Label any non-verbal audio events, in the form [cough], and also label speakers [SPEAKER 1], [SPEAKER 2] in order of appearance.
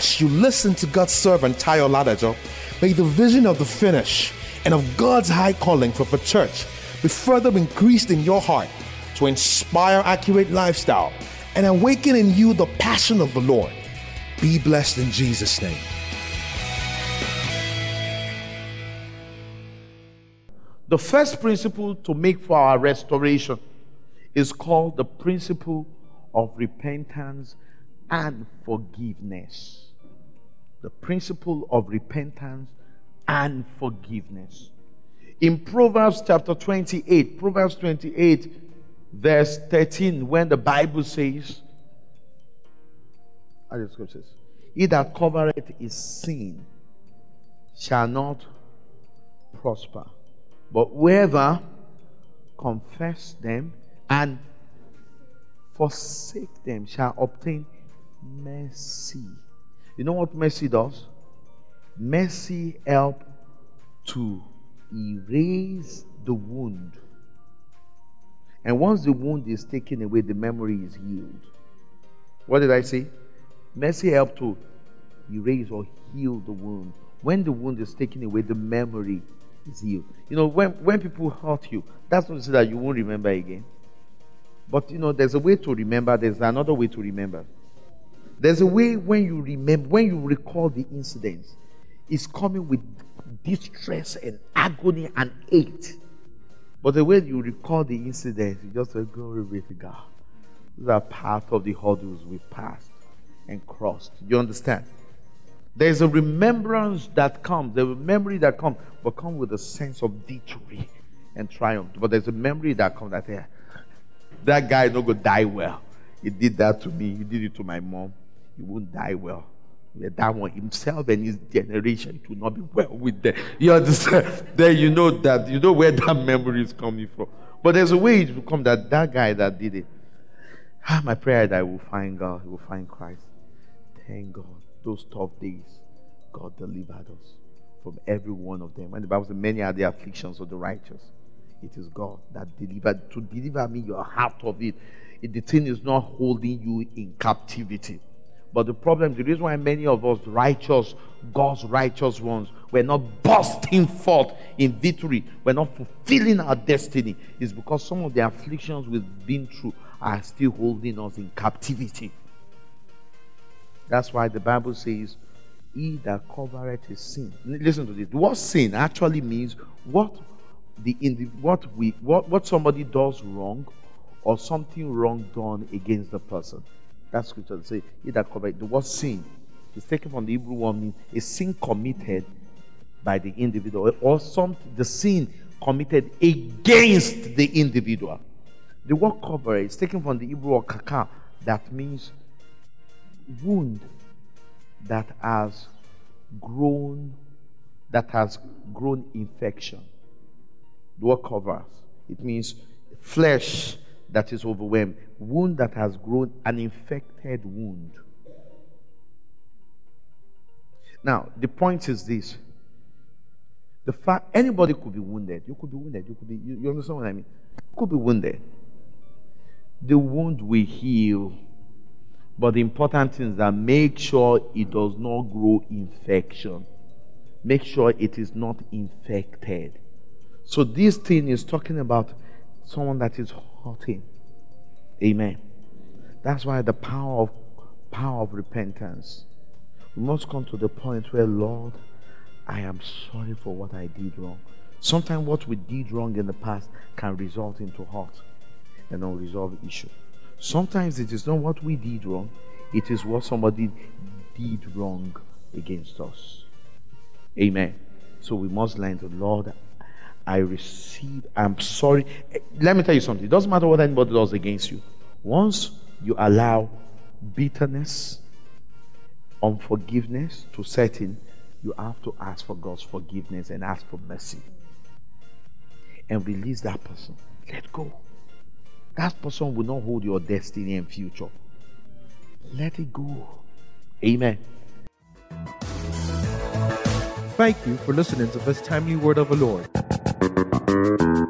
[SPEAKER 1] as you listen to God's servant Tayo Ladajo, may the vision of the finish and of God's high calling for the church be further increased in your heart to inspire accurate lifestyle and awaken in you the passion of the Lord. Be blessed in Jesus' name.
[SPEAKER 2] The first principle to make for our restoration is called the principle of repentance and forgiveness. The principle of repentance and forgiveness. In Proverbs chapter 28, Proverbs 28, verse 13, when the Bible says, are the scriptures? He that covereth his sin shall not prosper. But whoever confess them and forsake them shall obtain mercy. You know what mercy does? Mercy help to erase the wound. And once the wound is taken away, the memory is healed. What did I say? Mercy help to erase or heal the wound. When the wound is taken away, the memory is healed. You know, when, when people hurt you, that's not to say that you won't remember again. But you know, there's a way to remember, there's another way to remember. There's a way when you remember, when you recall the incidents, it's coming with distress and agony and hate. But the way you recall the incidents, you just say, Glory be to God. These are part of the hurdles we've passed and crossed. You understand? There's a remembrance that comes, there's a memory that comes, but comes with a sense of victory and triumph. But there's a memory that comes that yeah, that guy not gonna die well. He did that to me, he did it to my mom. He won't die well. That one himself and his generation it will not be well with them. You understand? [laughs] then you know that you know where [laughs] that memory is coming from. But there's a way it will come that that guy that did it. Ah, my prayer that I will find God, he will find Christ. Thank God. Those tough days, God delivered us from every one of them. And the Bible says, Many are the afflictions of the righteous. It is God that delivered to deliver me your heart of it. it. The thing is not holding you in captivity. But the problem, the reason why many of us righteous, God's righteous ones, we're not bursting forth in victory, we're not fulfilling our destiny, is because some of the afflictions we've been through are still holding us in captivity. That's why the Bible says, He that covereth his sin. Listen to this. What sin actually means what the what we what, what somebody does wrong or something wrong done against the person. That scripture say, He that covereth the word sin is taken from the Hebrew word means a sin committed by the individual or some the sin committed against the individual. The word cover is taken from the Hebrew word kaka, that means wound that has grown that has grown infection. The word covers. It means flesh that is overwhelmed, wound that has grown, an infected wound. Now, the point is this. The fact anybody could be wounded. You could be wounded. You could be you, you understand what I mean? You could be wounded. The wound will heal but the important thing is that make sure it does not grow infection. Make sure it is not infected. So this thing is talking about someone that is hurting. Amen. That's why the power of power of repentance. We must come to the point where, Lord, I am sorry for what I did wrong. Sometimes what we did wrong in the past can result into hurt and unresolved issue. Sometimes it is not what we did wrong, it is what somebody did wrong against us. Amen. So we must learn to Lord, I receive, I'm sorry. Let me tell you something. It doesn't matter what anybody does against you. Once you allow bitterness, unforgiveness to set in, you have to ask for God's forgiveness and ask for mercy. And release that person. Let go. That person will not hold your destiny and future. Let it go. Amen.
[SPEAKER 1] Thank you for listening to this timely word of the Lord. Música